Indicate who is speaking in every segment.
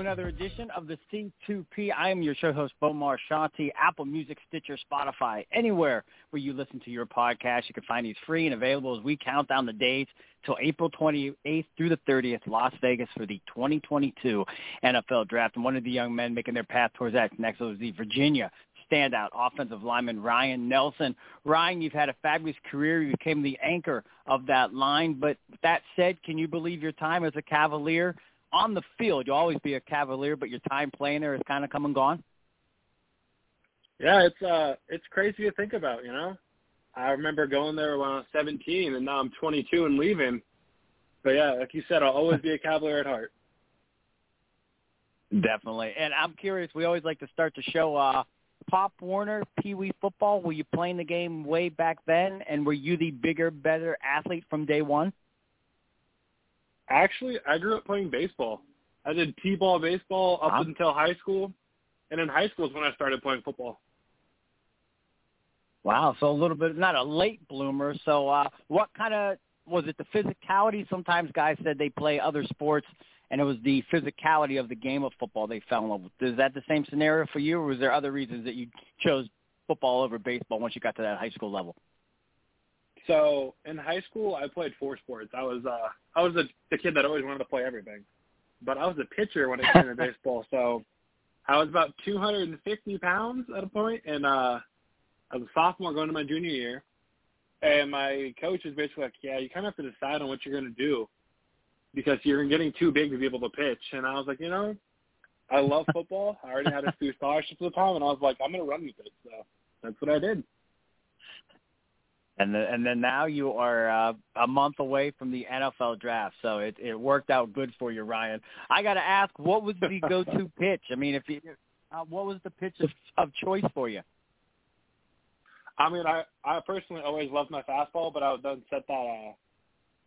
Speaker 1: Another edition of the C2P. I am your show host, Bo Marchionte, Apple Music, Stitcher, Spotify, anywhere where you listen to your podcast. You can find these free and available as we count down the days till April 28th through the 30th, Las Vegas for the 2022 NFL Draft. And one of the young men making their path towards that next was the Virginia standout offensive lineman Ryan Nelson. Ryan, you've had a fabulous career. You became the anchor of that line. But that said, can you believe your time as a Cavalier? On the field, you'll always be a Cavalier, but your time playing there has kind of come and gone.
Speaker 2: Yeah, it's uh, it's crazy to think about. You know, I remember going there when I was 17, and now I'm 22 and leaving. But yeah, like you said, I'll always be a Cavalier at heart.
Speaker 1: Definitely, and I'm curious. We always like to start the show. Uh, Pop Warner, Pee Wee football. Were you playing the game way back then, and were you the bigger, better athlete from day one?
Speaker 2: Actually, I grew up playing baseball. I did t-ball baseball up until high school, and in high school is when I started playing football.
Speaker 1: Wow, so a little bit not a late bloomer. So, uh, what kind of was it? The physicality. Sometimes guys said they play other sports, and it was the physicality of the game of football they fell in love with. Is that the same scenario for you, or was there other reasons that you chose football over baseball once you got to that high school level?
Speaker 2: So in high school, I played four sports. I was uh, I was a, the kid that always wanted to play everything, but I was a pitcher when it came to baseball. So I was about 250 pounds at a point, and uh, I was a sophomore going to my junior year, and my coach was basically like, "Yeah, you kind of have to decide on what you're going to do because you're getting too big to be able to pitch." And I was like, you know, I love football. I already had a few scholarships at the time, and I was like, I'm going to run with it. So that's what I did
Speaker 1: and then and then now you are uh, a month away from the NFL draft, so it it worked out good for you, Ryan. I got to ask, what was the go-to pitch? I mean, if you, uh, what was the pitch of, of choice for you?
Speaker 2: I mean, I I personally always loved my fastball, but I would then set that uh,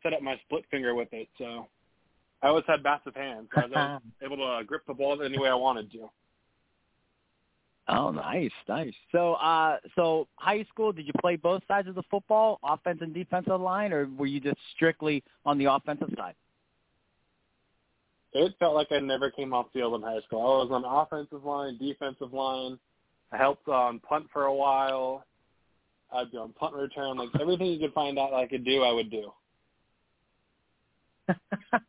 Speaker 2: set up my split finger with it, so I always had massive hands. So I was able to uh, grip the ball any way I wanted to.
Speaker 1: Oh, nice, nice. So, uh, so high school, did you play both sides of the football, offense and defensive line, or were you just strictly on the offensive side?
Speaker 2: It felt like I never came off field in high school. I was on offensive line, defensive line. I helped on punt for a while. I'd be on punt return. Like everything you could find out I could do, I would do.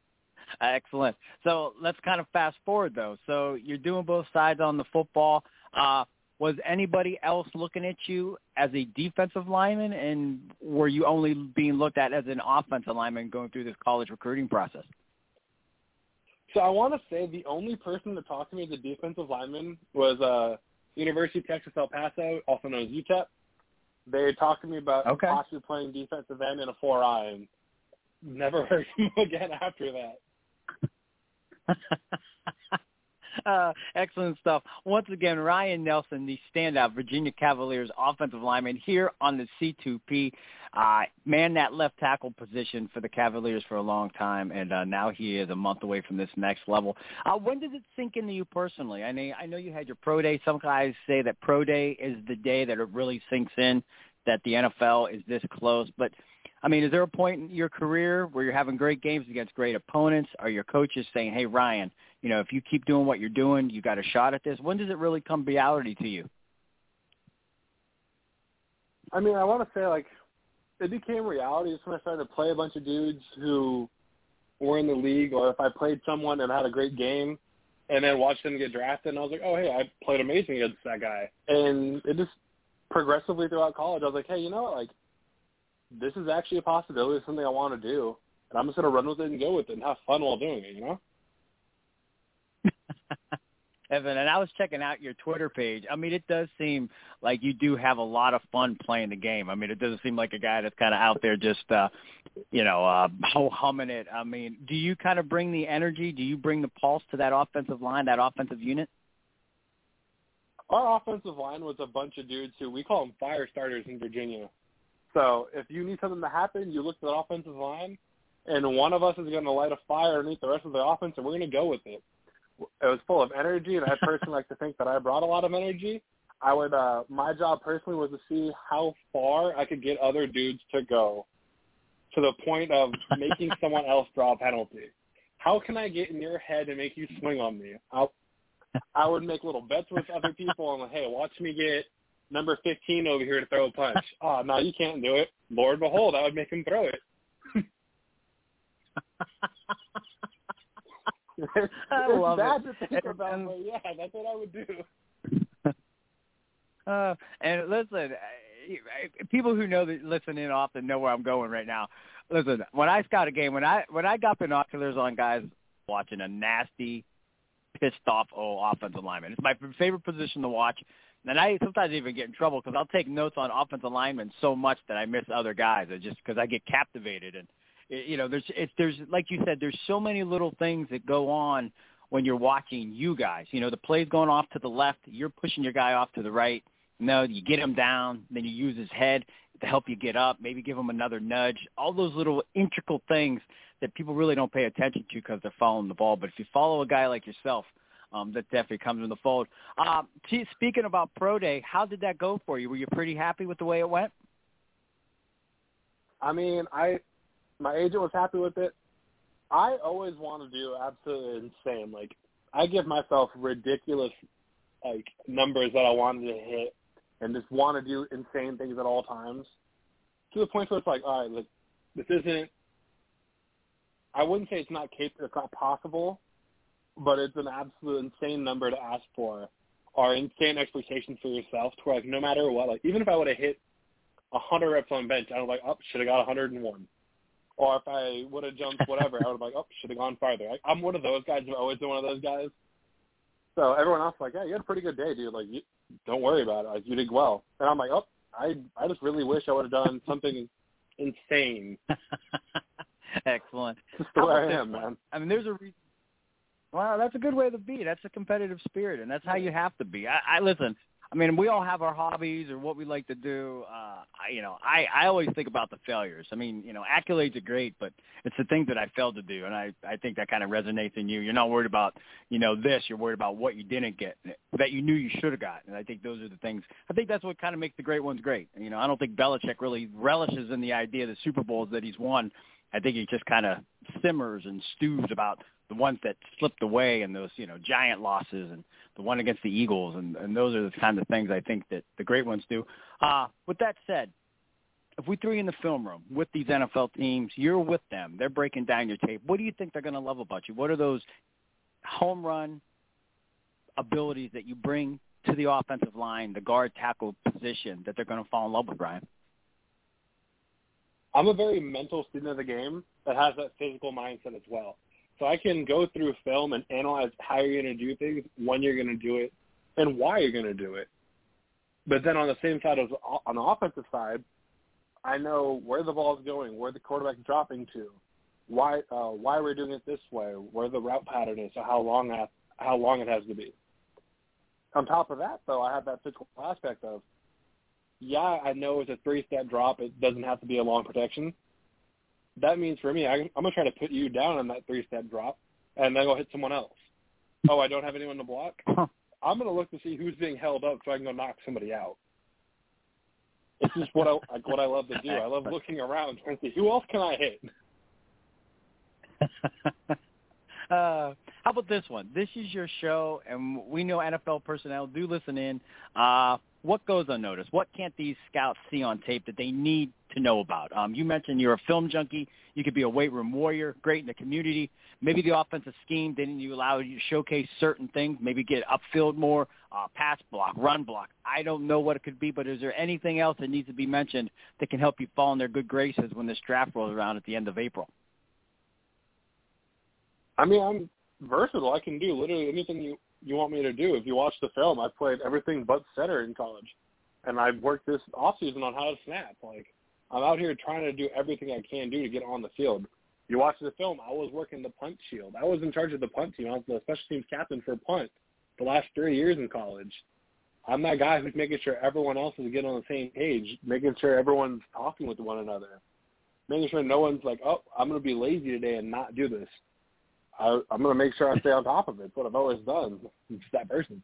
Speaker 1: Excellent. So let's kind of fast forward though. So you're doing both sides on the football. Uh, was anybody else looking at you as a defensive lineman, and were you only being looked at as an offensive lineman going through this college recruiting process?
Speaker 2: So I want to say the only person that talked to me as a defensive lineman was uh, University of Texas El Paso, also known as UTEP. They talked to me about
Speaker 1: okay.
Speaker 2: possibly playing defensive end in a four eye, and never heard from them again after that.
Speaker 1: excellent stuff. Once again, Ryan Nelson, the standout Virginia Cavaliers offensive lineman here on the C2P. Uh, man that left tackle position for the Cavaliers for a long time, and uh, now he is a month away from this next level. Uh, when did it sink into you personally? I know, I know you had your pro day. Some guys say that pro day is the day that it really sinks in that the NFL is this close, but I mean, is there a point in your career where you're having great games against great opponents? Are your coaches saying, "Hey, Ryan, you know, if you keep doing what you're doing, you got a shot at this"? When does it really come reality to you?
Speaker 2: I mean, I want to say like it became reality just when I started to play a bunch of dudes who were in the league, or if I played someone and had a great game, and then watched them get drafted, and I was like, "Oh, hey, I played amazing against that guy," and it just progressively throughout college, I was like, "Hey, you know what? Like, this is actually a possibility, something I want to do, and I'm just to run with it and go with it and have fun while doing it, you know?
Speaker 1: Evan, and I was checking out your Twitter page. I mean, it does seem like you do have a lot of fun playing the game. I mean, it doesn't seem like a guy that's kind of out there just, uh, you know, uh, humming it. I mean, do you kind of bring the energy? Do you bring the pulse to that offensive line, that offensive unit?
Speaker 2: Our offensive line was a bunch of dudes who we call them fire starters in Virginia. So if you need something to happen, you look at the offensive line, and one of us is going to light a fire underneath the rest of the offense, and we're going to go with it. It was full of energy, and I personally like to think that I brought a lot of energy. I would, uh, my job personally was to see how far I could get other dudes to go to the point of making someone else draw a penalty. How can I get in your head and make you swing on me? I'll, I would make little bets with other people and like, hey, watch me get number 15 over here to throw a punch. Oh, no, you can't do it. Lord behold, I would make him throw it.
Speaker 1: I love
Speaker 2: bad
Speaker 1: it.
Speaker 2: to think
Speaker 1: And-
Speaker 2: about,
Speaker 1: and-
Speaker 2: but yeah, that's what I would do.
Speaker 1: Uh, and listen, people who know that listen in often know where I'm going right now. Listen, when I scout a game, when I when I got binoculars on guys watching a nasty, pissed off oh offensive lineman, it's my favorite position to watch. And I sometimes even get in trouble because I'll take notes on offensive linemen so much that I miss other guys. I just because I get captivated and it- you know there's it's there's like you said there's so many little things that go on when you're watching you guys. You know the play's going off to the left, you're pushing your guy off to the right. No, you get him down, then you use his head to help you get up, maybe give him another nudge. All those little integral things that people really don't pay attention to because they're following the ball. But if you follow a guy like yourself, um, that definitely comes in the fold. Gee, speaking about pro day, how did that go for you? Were you pretty happy with the way it went?
Speaker 2: I mean, I my agent was happy with it. I always want to do absolutely insane. Like I give myself ridiculous like numbers that I wanted to hit and just want to do insane things at all times. To the point where it's like, all right, like this isn't I wouldn't say it's not capable it's not possible, but it's an absolute insane number to ask for or insane expectations for yourself to where like no matter what, like even if I would have hit a hundred reps on bench, I was like, oh, should have got a hundred and one. Or if I would have jumped whatever, I would have like, oh, should have gone farther. Like, I'm one of those guys. I've always been one of those guys. So everyone else is like, yeah, you had a pretty good day, dude. Like, you, don't worry about it. Like, you did well. And I'm like, oh, I I just really wish I would have done something insane.
Speaker 1: Excellent. How
Speaker 2: way
Speaker 1: about
Speaker 2: I am, man.
Speaker 1: I mean, there's a reason. Well, that's a good way to be. That's a competitive spirit, and that's how you have to be. I, I listen. I mean, we all have our hobbies or what we like to do. Uh, I, you know, I, I always think about the failures. I mean, you know, accolades are great, but it's the things that I failed to do, and I, I think that kind of resonates in you. You're not worried about, you know, this. You're worried about what you didn't get that you knew you should have gotten. And I think those are the things. I think that's what kind of makes the great ones great. You know, I don't think Belichick really relishes in the idea of the Super Bowls that he's won. I think he just kind of simmers and stews about the ones that slipped away and those, you know, giant losses and the one against the Eagles. And, and those are the kind of things I think that the great ones do. Uh, with that said, if we threw you in the film room with these NFL teams, you're with them. They're breaking down your tape. What do you think they're going to love about you? What are those home run abilities that you bring to the offensive line, the guard tackle position that they're going to fall in love with, Brian?
Speaker 2: I'm a very mental student of the game that has that physical mindset as well. So I can go through film and analyze how you're going to do things, when you're going to do it, and why you're going to do it. But then on the same side as on the offensive side, I know where the ball is going, where the quarterback's dropping to, why uh, why we're doing it this way, where the route pattern is, so how long that, how long it has to be. On top of that, though, I have that physical aspect of, yeah, I know it's a three-step drop. It doesn't have to be a long protection. That means for me, I, I'm gonna try to put you down on that three-step drop, and then go hit someone else. Oh, I don't have anyone to block. I'm gonna look to see who's being held up so I can go knock somebody out. It's just what I like, what I love to do. I love looking around trying to see who else can I hit.
Speaker 1: uh, how about this one? This is your show, and we know NFL personnel do listen in. Uh, what goes unnoticed? What can't these scouts see on tape that they need to know about? Um, you mentioned you're a film junkie. You could be a weight room warrior, great in the community. Maybe the offensive scheme didn't you allow you to showcase certain things, maybe get upfield more, uh, pass block, run block. I don't know what it could be, but is there anything else that needs to be mentioned that can help you fall in their good graces when this draft rolls around at the end of April?
Speaker 2: I mean, I'm versatile. I can do literally anything you you want me to do? If you watch the film, I played everything but center in college, and I've worked this off season on how to snap. Like I'm out here trying to do everything I can do to get on the field. You watch the film, I was working the punt shield. I was in charge of the punt team. I was the special teams captain for punt the last three years in college. I'm that guy who's making sure everyone else is getting on the same page, making sure everyone's talking with one another, making sure no one's like, oh, I'm going to be lazy today and not do this. I, I'm going to make sure I stay on top of it. It's what I've always done. Just that person.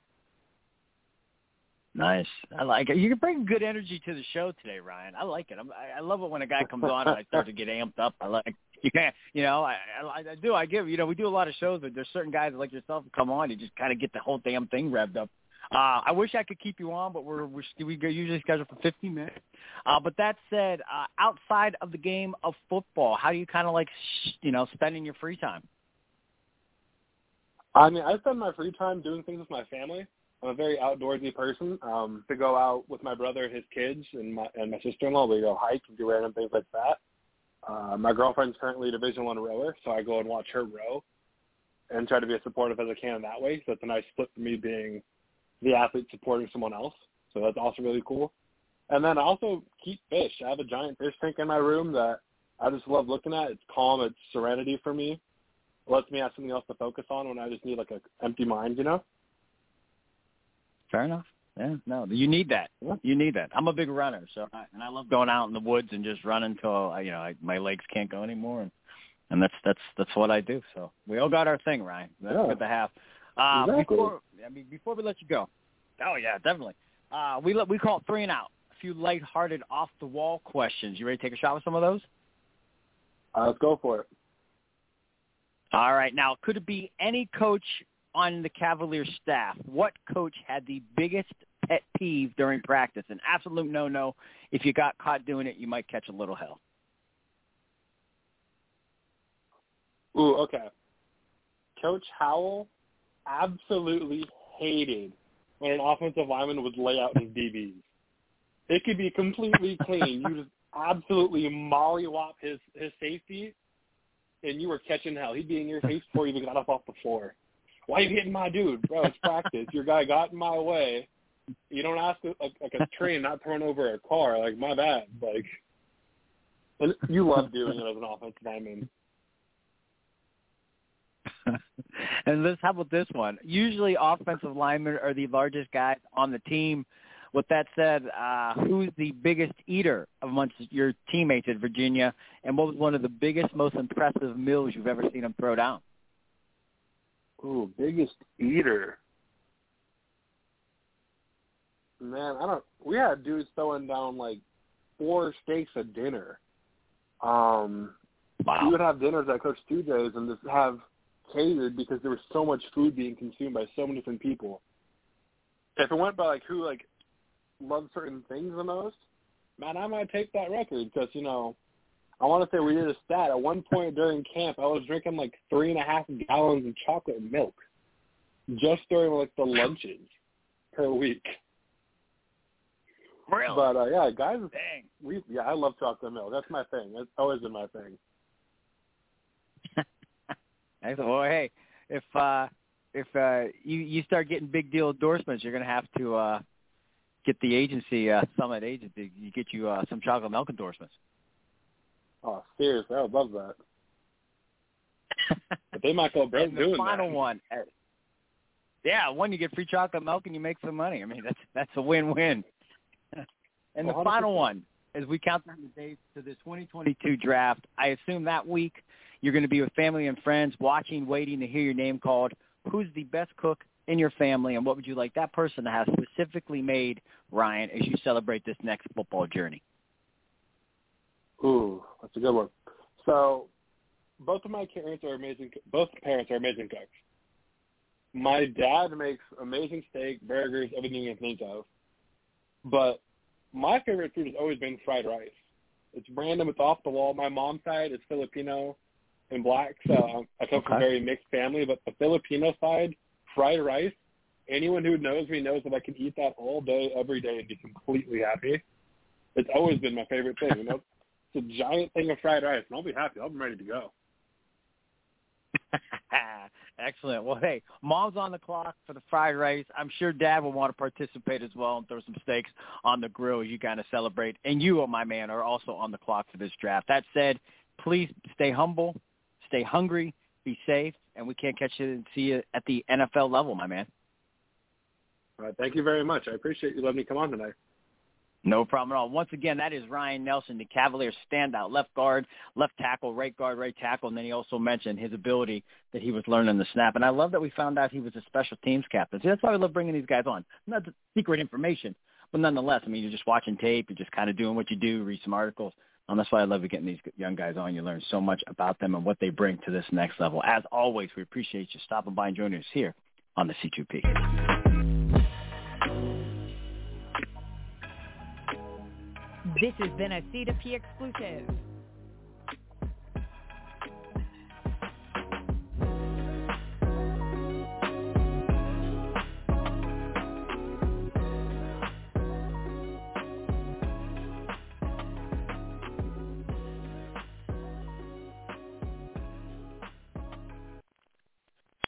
Speaker 1: Nice. I like it. You bring good energy to the show today, Ryan. I like it. I'm, I, I love it when a guy comes on and I start to get amped up. I like you can't, you know, I, I I do. I give, you know, we do a lot of shows, but there's certain guys like yourself who come on, you just kind of get the whole damn thing revved up. Uh, I wish I could keep you on, but we're, we're we usually scheduled for 15 minutes. Uh, but that said, uh, outside of the game of football, how do you kind of like, you know, spending your free time?
Speaker 2: I mean, I spend my free time doing things with my family. I'm a very outdoorsy person. Um, to go out with my brother his kids and my and my sister-in-law, we go hike and do random things like that. Uh, my girlfriend's currently a Division One rower, so I go and watch her row and try to be as supportive as I can that way. So it's a nice split for me being the athlete supporting someone else. So that's also really cool. And then I also keep fish. I have a giant fish tank in my room that I just love looking at. It's calm. It's serenity for me. It lets me have something else to focus on when I just need like an empty mind, you know?
Speaker 1: Fair enough. Yeah, no, you need that. You need that. I'm a big runner, so I, and I love going out in the woods and just running until you know I, my legs can't go anymore, and and that's that's that's what I do. So we all got our thing, Ryan. That's
Speaker 2: yeah.
Speaker 1: good to have. Uh,
Speaker 2: exactly.
Speaker 1: Before I mean, before we let you go, oh yeah, definitely. Uh, we let we call it three and out. A few lighthearted, off the wall questions. You ready to take a shot with some of those?
Speaker 2: Uh, let's go for it.
Speaker 1: All right. Now, could it be any coach on the Cavaliers staff? What coach had the biggest pet peeve during practice? An absolute no-no. If you got caught doing it, you might catch a little hell.
Speaker 2: Ooh, okay. Coach Howell absolutely hated when an offensive lineman would lay out his DBs. It could be completely clean. You just absolutely mollywop his his safety, and you were catching hell. He'd be in your face before you even got up off the floor. Why are you hitting my dude, bro? It's practice. Your guy got in my way. You don't ask a, like a train not throwing over a car. Like my bad. Like, and you love doing it as an offensive lineman.
Speaker 1: and this, how about this one? Usually, offensive linemen are the largest guys on the team. With that said, uh, who's the biggest eater amongst your teammates at Virginia, and what was one of the biggest, most impressive meals you've ever seen him throw down?
Speaker 2: Ooh, biggest eater. Man, I don't. We had dudes throwing down like four steaks a dinner. Um,
Speaker 1: wow.
Speaker 2: we would have dinners at Coach TJ's and just have catered because there was so much food being consumed by so many different people. If it went by like who like loved certain things the most, man, I might take that record because you know, I want to say we did a stat at one point during camp. I was drinking like three and a half gallons of chocolate milk just during like the lunches per week.
Speaker 1: Really?
Speaker 2: But uh, yeah, guys,
Speaker 1: Dang.
Speaker 2: we yeah, I love chocolate milk. That's my thing. It's always been my thing.
Speaker 1: Well, hey, if uh, if uh, you you start getting big deal endorsements, you're to have to uh, get the agency, uh, Summit Agency, you get you uh, some chocolate milk endorsements.
Speaker 2: Oh, seriously, I would love that. but they might go broke doing
Speaker 1: final
Speaker 2: that.
Speaker 1: one. uh, Yeah, one you get free chocolate milk and you make some money. I mean, that's that's a win-win. and the
Speaker 2: 100%.
Speaker 1: final one, as we count down the days to the 2022 draft, I assume that week you're going to be with family and friends, watching, waiting to hear your name called. Who's the best cook in your family, and what would you like that person to have specifically made, Ryan, as you celebrate this next football journey?
Speaker 2: Ooh, that's a good one. So, both of my parents are amazing. Both parents are amazing cooks. My dad makes amazing steak, burgers, everything you can think of. But my favorite food has always been fried rice. It's random. It's off the wall. My mom's side is Filipino and black, so I come from a very mixed family. But the Filipino side, fried rice. Anyone who knows me knows that I can eat that all day, every day, and be completely happy. It's always been my favorite thing. You know, it's a giant thing of fried rice, and I'll be happy. I'll be ready to go.
Speaker 1: Excellent. Well, hey, mom's on the clock for the fried rice. I'm sure dad will want to participate as well and throw some steaks on the grill as you kind of celebrate. And you, oh my man, are also on the clock for this draft. That said, please stay humble, stay hungry, be safe, and we can't catch you and see you at the NFL level, my man.
Speaker 2: All right. Thank you very much. I appreciate you letting me come on tonight.
Speaker 1: No problem at all. Once again, that is Ryan Nelson, the Cavaliers standout left guard, left tackle, right guard, right tackle, and then he also mentioned his ability that he was learning the snap. And I love that we found out he was a special teams captain. See, that's why we love bringing these guys on. Not the secret information, but nonetheless, I mean, you're just watching tape, you're just kind of doing what you do, read some articles. Um, that's why I love getting these young guys on. You learn so much about them and what they bring to this next level. As always, we appreciate you stopping by and joining us here on the C2P.
Speaker 3: This has been a C2P exclusive.